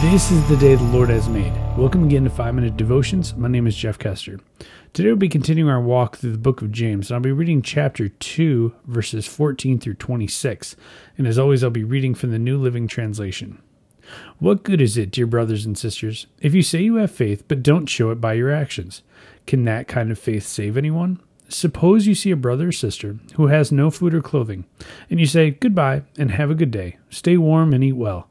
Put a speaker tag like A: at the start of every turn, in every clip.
A: This is the day the Lord has made. Welcome again to 5 Minute Devotions. My name is Jeff Kester. Today we'll be continuing our walk through the book of James, and I'll be reading chapter 2, verses 14 through 26. And as always, I'll be reading from the New Living Translation. What good is it, dear brothers and sisters, if you say you have faith but don't show it by your actions? Can that kind of faith save anyone? Suppose you see a brother or sister who has no food or clothing, and you say, Goodbye and have a good day. Stay warm and eat well.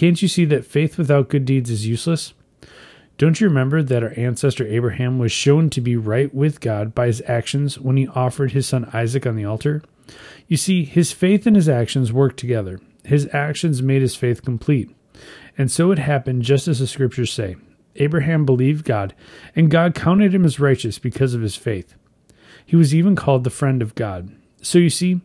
A: Can't you see that faith without good deeds is useless? Don't you remember that our ancestor Abraham was shown to be right with God by his actions when he offered his son Isaac on the altar? You see, his faith and his actions worked together. His actions made his faith complete. And so it happened just as the scriptures say Abraham believed God, and God counted him as righteous because of his faith. He was even called the friend of God. So you see,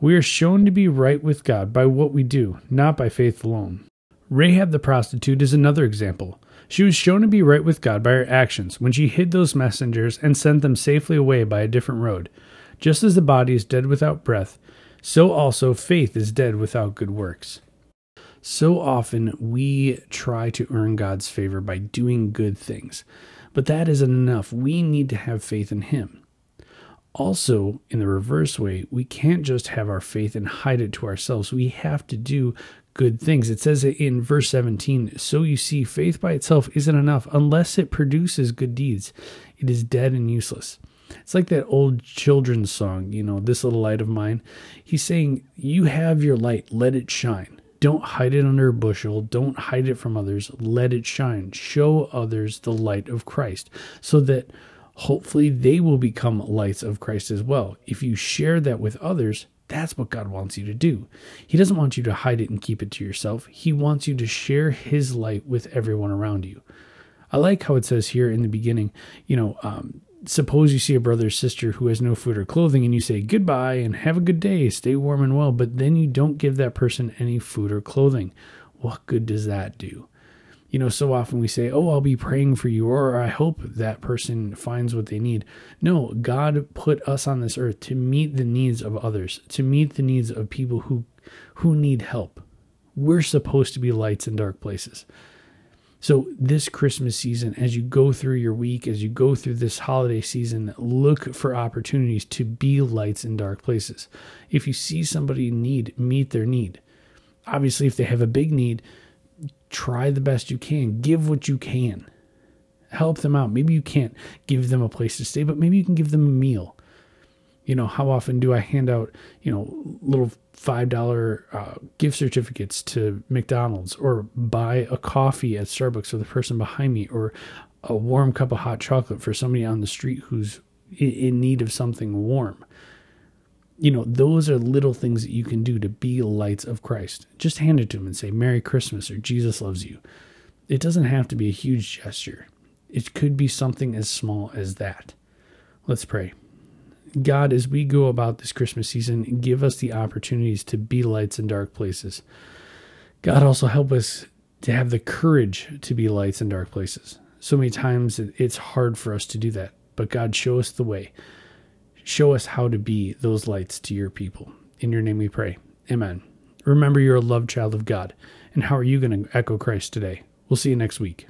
A: we are shown to be right with God by what we do, not by faith alone. Rahab the prostitute is another example. She was shown to be right with God by her actions when she hid those messengers and sent them safely away by a different road. Just as the body is dead without breath, so also faith is dead without good works. So often we try to earn God's favor by doing good things, but that isn't enough. We need to have faith in Him. Also, in the reverse way, we can't just have our faith and hide it to ourselves. We have to do good things. It says it in verse 17, So you see, faith by itself isn't enough unless it produces good deeds. It is dead and useless. It's like that old children's song, you know, This Little Light of Mine. He's saying, You have your light, let it shine. Don't hide it under a bushel. Don't hide it from others. Let it shine. Show others the light of Christ so that hopefully they will become lights of Christ as well. If you share that with others, that's what God wants you to do. He doesn't want you to hide it and keep it to yourself. He wants you to share His light with everyone around you. I like how it says here in the beginning, you know, um, suppose you see a brother or sister who has no food or clothing and you say goodbye and have a good day, stay warm and well, but then you don't give that person any food or clothing. What good does that do? You know, so often we say, Oh, I'll be praying for you, or I hope that person finds what they need. No, God put us on this earth to meet the needs of others, to meet the needs of people who, who need help. We're supposed to be lights in dark places. So, this Christmas season, as you go through your week, as you go through this holiday season, look for opportunities to be lights in dark places. If you see somebody in need, meet their need. Obviously, if they have a big need, try the best you can. Give what you can. Help them out. Maybe you can't give them a place to stay, but maybe you can give them a meal. You know, how often do I hand out, you know, little $5 uh, gift certificates to McDonald's or buy a coffee at Starbucks for the person behind me or a warm cup of hot chocolate for somebody on the street who's in need of something warm? You know, those are little things that you can do to be lights of Christ. Just hand it to him and say, Merry Christmas or Jesus loves you. It doesn't have to be a huge gesture, it could be something as small as that. Let's pray. God, as we go about this Christmas season, give us the opportunities to be lights in dark places. God, also help us to have the courage to be lights in dark places. So many times it's hard for us to do that, but God, show us the way. Show us how to be those lights to your people. In your name we pray. Amen. Remember, you're a loved child of God. And how are you going to echo Christ today? We'll see you next week.